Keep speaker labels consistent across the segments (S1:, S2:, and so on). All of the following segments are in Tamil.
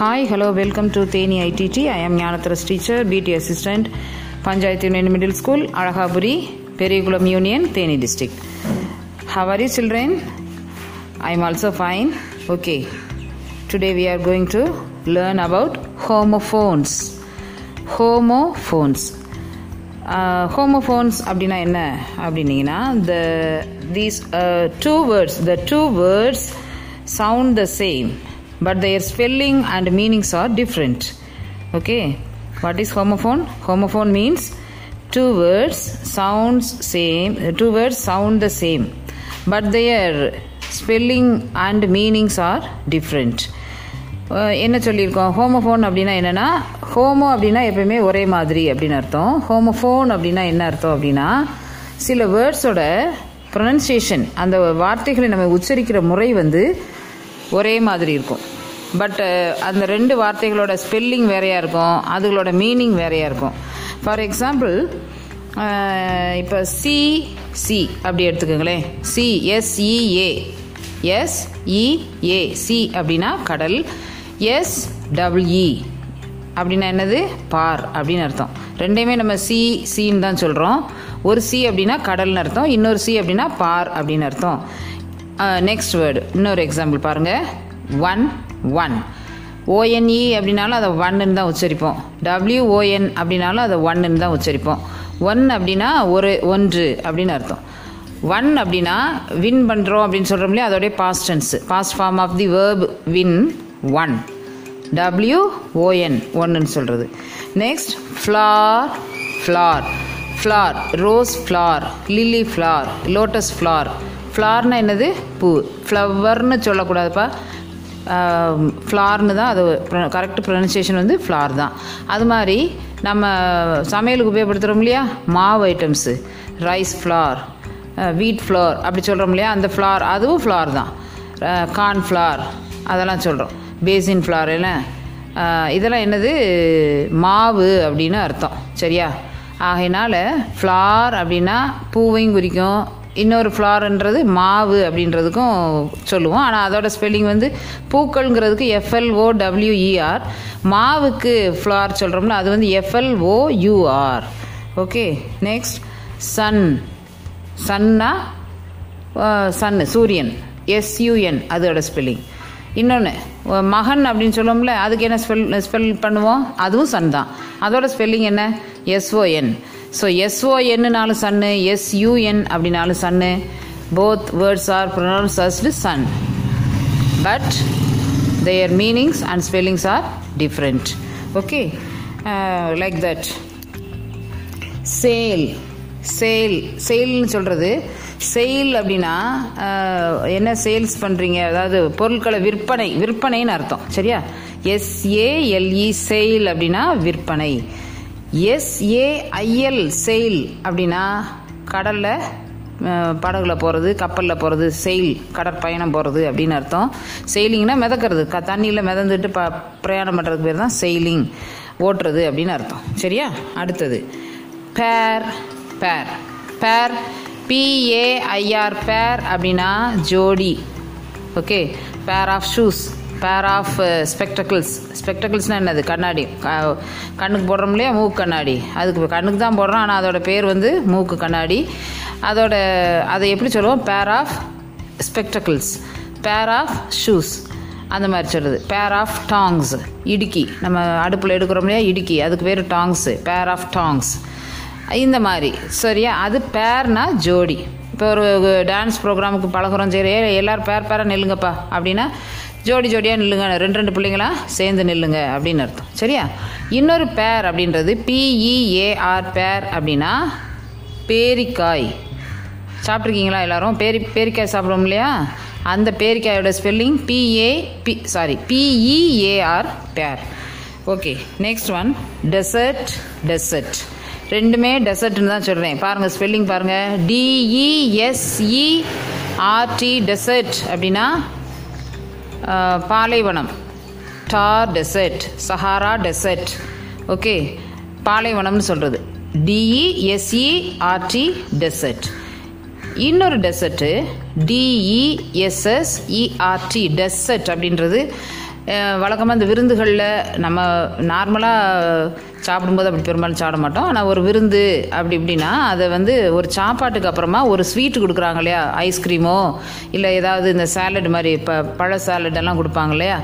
S1: Hi, hello, welcome to Theni ITT. I am Gnanatharas teacher, BT assistant, Panchayat Union Middle School, Alagaburi, Perigulam Union, Theni district. How are you children? I am also fine. Okay. Today we are going to learn about homophones. Homophones. Uh, homophones அப்படின்னா என்ன அப்படின்னீங்கன்னா the these uh, two words the two words sound the same but their spelling and meanings are different okay what is homophone homophone means two words sounds same two words sound the same but their spelling and meanings are different ah என்ன சொல்லியிருக்கோம் ஹோமோஃபோன் அப்படின்னா என்னென்னா ஹோமோ அப்படின்னா எப்பயுமே ஒரே மாதிரி அப்படின்னு அர்த்தம் ஹோமோஃபோன் அப்படின்னா என்ன அர்த்தம் அப்படின்னா சில வேர்ட்ஸோட ப்ரொனன்சியேஷன் அந்த வார்த்தைகளை நம்ம உச்சரிக்கிற முறை வந்து ஒரே மாதிரி இருக்கும். பட் uh, அந்த ரெண்டு வார்த்தைகளோட ஸ்பெல்லிங் வேறையாக இருக்கும். அதுகளோட மீனிங் வேறையாக இருக்கும். ஃபார் எக்ஸாம்பிள் இப்போ சி சி அப்படி எடுத்துக்கோங்களேன் sea S E A S E A e, see e, அப்படின்னா கடல். S double E e. அப்படின்னா என்னது? பார் அப்படின்னு அர்த்தம். ரெண்டையுமே நம்ம சி சின்னு தான் சொல்கிறோம் ஒரு சி அப்படின்னா கடல்னு அர்த்தம். இன்னொரு சி அப்படின்னா பார் அப்படின்னு அர்த்தம். நெக்ஸ்ட் வேர்டு இன்னொரு எக்ஸாம்பிள் பாருங்கள் one one O N E அப்படின்னாலும் அதை ஒன்னுன்னு தான் உச்சரிப்போம். டபிள்யூஓஎன் அப்படின்னாலும் அதை ஒன்னுன்னு தான் உச்சரிப்போம். ஒன் அப்படின்னா ஒரு ஒன்று அப்படின்னு அர்த்தம். ஒன் அப்படின்னா வின் பண்ணுறோம் அப்படின்னு சொல்கிறோம் இல்லையா? அதோடைய past tense past form of the verb win won W O N ஒன்றுன்னு சொல்கிறது next flour flour flour rose flour lily flour lotus flour ஃப்ளார்னா என்னது? பூ. ஃப்ளவர்னு சொல்லக்கூடாதுப்பா. ஃப்ளார்னு தான் அது கரெக்ட் ப்ரொனன்சியேஷன் வந்து ஃப்ளார் தான். அது மாதிரி நம்ம சமையலுக்கு உபயோகப்படுத்துகிறோம் இல்லையா? மாவு items rice flour wheat flour அப்படி சொல்கிறோம் இல்லையா? அந்த ஃப்ளார் அதுவும் ஃப்ளார் தான். கார்ன் ஃப்ளார் அதெல்லாம் சொல்கிறோம் பேசின் ஃப்ளார் எல்லாம் இதெல்லாம் என்னது? மாவு அப்படின்னு அர்த்தம். சரியா? ஆகையினால ஃப்ளார் அப்படின்னா பூவையும் குறிக்கும் இன்னொரு ஃப்ளார்ன்றது மாவு அப்படின்றதுக்கும் சொல்லுவோம். ஆனால் அதோட ஸ்பெல்லிங் வந்து பூக்கள்ங்கிறதுக்கு F L O W E R மாவுக்கு ஃப்ளார் சொல்கிறோம்ல அது வந்து F L O U R okay next sun chana சன்னு சூரியன். எஸ்யூஎன் அதோட ஸ்பெல்லிங் இன்னொன்று மகன் அப்படின்னு சொல்லுவோம்ல அதுக்கு என்ன ஸ்பெல் ஸ்பெல் பண்ணுவோம்? அதுவும் சன் தான். அதோட ஸ்பெல்லிங் என்ன? எஸ்ஓஎன் ஸோ எஸ்ஓஎன்னாலும் சன்னு எஸ்யூஎன் அப்படின்னாலும் சன்னு. Both words are pronounced as sun but their meanings and spellings are different okay like that sale sale சேல்னு சொல்கிறது சேல் அப்படின்னா uh, என்ன சேல்ஸ் பண்ணுறீங்க அதாவது பொருட்களை விற்பனை. விற்பனைன்னு அர்த்தம். சரியா? எஸ்ஏஎல்இ சேல் அப்படின்னா விற்பனை. எஸ்ஏஐஎல் செயல் அப்படின்னா கடலில் படகுல போகிறது கப்பலில் போகிறது செயில் கடற்பயணம் போகிறது அப்படின்னு அர்த்தம். செயிலிங்னா மிதக்கிறது. க தண்ணியில் மிதந்துட்டு ப பிரயாணம் பண்ணுறதுக்கு பேர் தான் செயிலிங் ஓட்டுறது அப்படின்னு அர்த்தம். சரியா? அடுத்தது. பேர் பேர் பேர் பிஏஐஆர் பேர் அப்படின்னா ஜோடி. Okay pair of shoes pair of spectacles ஸ்பெக்டக்கிள்ஸ்னால் என்னது? கண்ணாடி. கண்ணுக்கு போடுறோம் இல்லையா? மூக்கு கண்ணாடி. அதுக்கு கண்ணுக்கு தான் போடுறோம். ஆனால் அதோட பேர் வந்து மூக்கு கண்ணாடி. அதோட அதை எப்படி சொல்லுவோம்? Pair of spectacles pair of shoes அந்த மாதிரி சொல்லுது பேர் ஆஃப் டாங்ஸ் இடுக்கி. நம்ம அடுப்பில் எடுக்கிறோம் இல்லையா? இடுக்கி. அதுக்கு பேர் டாங்ஸு பேர் ஆஃப் டாங்ஸ் இந்த மாதிரி. சரியா? அது பேர்னா ஜோடி. இப்போ ஒரு டான்ஸ் ப்ரோக்ராமுக்கு பழகிறோம். சரி எல்லோரும் பேர் பேராக நெல்லுங்கப்பா. அப்படின்னா ஜோடி ஜோடியாக நில்லுங்க. ரெண்டு ரெண்டு பிள்ளைங்களா? சேர்ந்து நில்லுங்க அப்படின்னு அர்த்தம். சரியா? இன்னொரு பேர் அப்படின்றது பிஇஏஆர் பேர் அப்படின்னா பேரிக்காய். சாப்பிட்ருக்கீங்களா எல்லாரும்? பேரி பேரிக்காய் சாப்பிடுவோம் இல்லையா? அந்த பேரிக்காயோட spelling P A P sorry P E A R pear. Okay next one dessert dessert ரெண்டுமே டெசர்ட்னு தான் சொல்கிறேன் பாருங்கள் ஸ்பெல்லிங் பாருங்கள் D E S E R T desert அப்படின்னா பாலைவனம். Thar desert Sahara desert okay பாலைவனம்னு சொல்கிறது D E S E R T desert இன்னொரு டெசர்ட்டு டிஇஎஸ்எஸ்இஆர்டி டெசர்ட் அப்படின்றது வழக்கமாக இந்த விருந்துகளில் நம்ம நார்மலாக சாப்பிடும்போது அப்படி பெரும்பாலும் சாப்பிட மாட்டோம் ஆனால் ஒரு விருந்து அப்படி இப்படின்னா அதை வந்து ஒரு சாப்பாட்டுக்கு அப்புறமா ஒரு ஸ்வீட் கொடுக்குறாங்க இல்லையா? ஐஸ்கிரீமோ இல்லை ஏதாவது இந்த சாலட் மாதிரி இப்போ பழ சாலட் எல்லாம் கொடுப்பாங்க இல்லையா?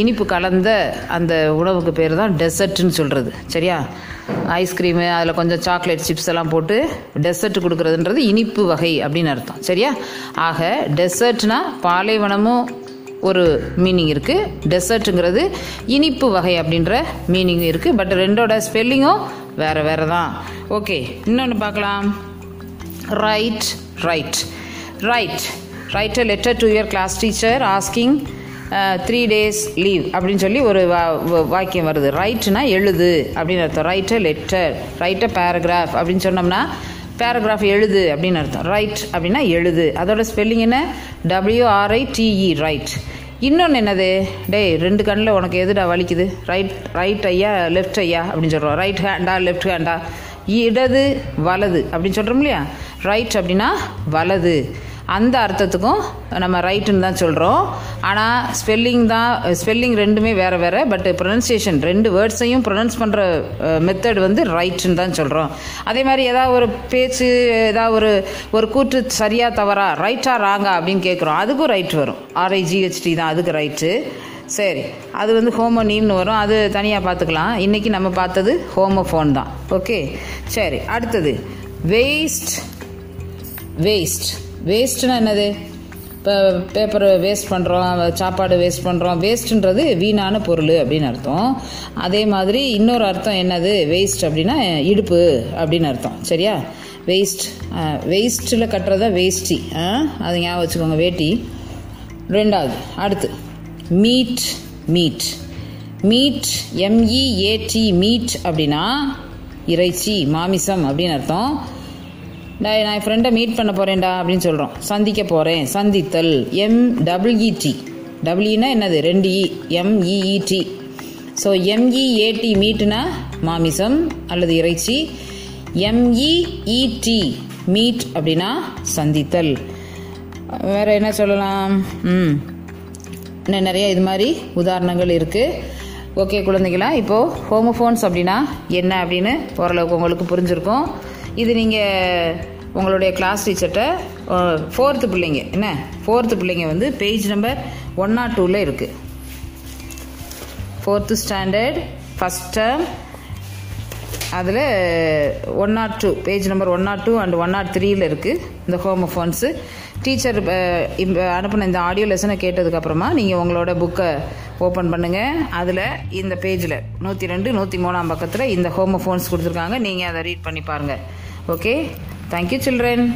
S1: இனிப்பு கலந்த அந்த உணவுக்கு பேர் தான் டெசர்ட்னு சொல்கிறது சரியா? ஐஸ்கிரீமு அதில் கொஞ்சம் சாக்லேட் சிப்ஸ் எல்லாம் போட்டு டெசர்ட் கொடுக்குறதுன்றது இனிப்பு வகை அப்படின்னு அர்த்தம். சரியா? ஆக டெசர்ட்னா பாலைவனமும் ஒரு மீனிங் இருக்குது டெசர்ட்டுங்கிறது இனிப்பு வகை அப்படின்ற மீனிங் இருக்குது பட் ரெண்டோட ஸ்பெல்லிங்கும் வேறு வேறு தான் ஓகே இன்னொன்று பார்க்கலாம் right right write write a letter to your class teacher asking three days leave அப்படின்னு சொல்லி ஒரு வா- வாக்கியம் வருது. ரைட்டுனா எழுது அப்படின்னு அர்த்தம். Write letter write a paragraph அப்படின்னு சொன்னோம்னா பேராகிராஃப் எழுது அப்படின்னு அர்த்தம். ரைட் அப்படின்னா எழுது. அதோட ஸ்பெல்லிங் என்ன? டபிள்யூஆர்ஐடிஇ ரைட் இன்னொன்று என்னது? டேய் ரெண்டு கண்ணில் உனக்கு எதுடா வலிக்குது? ரைட் ரைட் ஐயா லெஃப்ட் ஐயா அப்படின்னு சொல்கிறோம் ரைட் ஹேண்டா லெஃப்ட் ஹேண்டா இடது வலது அப்படின்னு சொல்கிறோம் இல்லையா? ரைட் அப்படின்னா வலது. அந்த அர்த்தத்துக்கும் நம்ம ரைட்டுன்னு தான் சொல்கிறோம் ஆனால் ஸ்பெல்லிங் தான் ஸ்பெல்லிங் ரெண்டுமே வேறு வேறு பட் ப்ரொனன்சியேஷன் ரெண்டு வேர்ட்ஸையும் ப்ரொனன்ஸ் பண்ணுற மெத்தட் வந்து ரைட்டுன்னு தான் சொல்கிறோம் அதே மாதிரி ஏதாவது ஒரு பேச்சு ஏதாவது ஒரு ஒரு கூற்று சரியாக தவறா ரைட்டா ராங்கா அப்படின்னு கேட்குறோம் அதுக்கும் ரைட் வரும். ஆர்ஐஜிஹெச்டி தான் அதுக்கு ரைட்டு சரி அது வந்து ஹோமோனின்னு வரும். அது தனியாக பார்த்துக்கலாம் இன்றைக்கி நம்ம பார்த்தது ஹோமோஃபோன் தான். ஓகே சரி அடுத்தது. வேஸ்ட் வேஸ்ட் வேஸ்ட்னா என்னது? இப்போ பேப்பர் வேஸ்ட் பண்ணுறோம் சாப்பாடு வேஸ்ட் பண்ணுறோம் வேஸ்ட்டுன்றது வீணான பொருள் அப்படின்னு அர்த்தம். அதே மாதிரி இன்னொரு அர்த்தம் என்னது? வேஸ்ட் அப்படின்னா இடுப்பு அப்படின்னு அர்த்தம். சரியா? வேஸ்ட் வேஸ்ட்டில் கட்டுறதா வேஸ்டி ஆ? அது ஞாபகம் வச்சுக்கோங்க வேட்டி. ரெண்டாவது அடுத்து. Meet meat meat M E A T meat அப்படின்னா இறைச்சி மாமிசம் அப்படின்னு அர்த்தம். டே நான் என் ஃப்ரெண்டை மீட் பண்ண போகிறேன்டா அப்படின்னு சொல்கிறோம் சந்திக்க போகிறேன் சந்தித்தல். எம் டபிள்இடி டபிள்யூனா என்னது? ரெண்டு E M E E T so M E A T மீட்னா மாமிசம் அல்லது இறைச்சி. எம்இஇடி மீட் அப்படின்னா சந்தித்தல். வேறு என்ன சொல்லலாம்? ம். இன்னும் நிறைய இது மாதிரி உதாரணங்கள் இருக்குது ஓகே குழந்தைகளா இப்போது ஹோமோஃபோன்ஸ் அப்படின்னா என்ன அப்படின்னு ஓரளவுக்கு உங்களுக்கு புரிஞ்சிருக்கும். இது நீங்கள் உங்களுடைய கிளாஸ் டீச்சர்கிட்ட ஃபோர்த்து பிள்ளைங்க என்ன? ஃபோர்த்து பிள்ளைங்க வந்து பேஜ் நம்பர் ஒன் நாட் டூவில் இருக்குது ஃபோர்த்து ஸ்டாண்டர்ட் ஃபஸ்ட் டேர்ம் அதில் one nought two page number one nought two and one nought த்ரீயில் இருக்குது இந்த ஹோமோஃபோன்ஸு டீச்சர் அனுப்பின இந்த ஆடியோ லெசனை கேட்டதுக்கப்புறமா நீங்கள் உங்களோட புக்கை ஓப்பன் பண்ணுங்கள் அதில் இந்த பேஜில் நூற்றி ரெண்டு நூற்றி மூணாம் பக்கத்தில் இந்த ஹோமோஃபோன்ஸ் கொடுத்துருக்காங்க. நீங்கள் அதை ரீட் பண்ணி பாருங்கள் Okay. Thank you, children.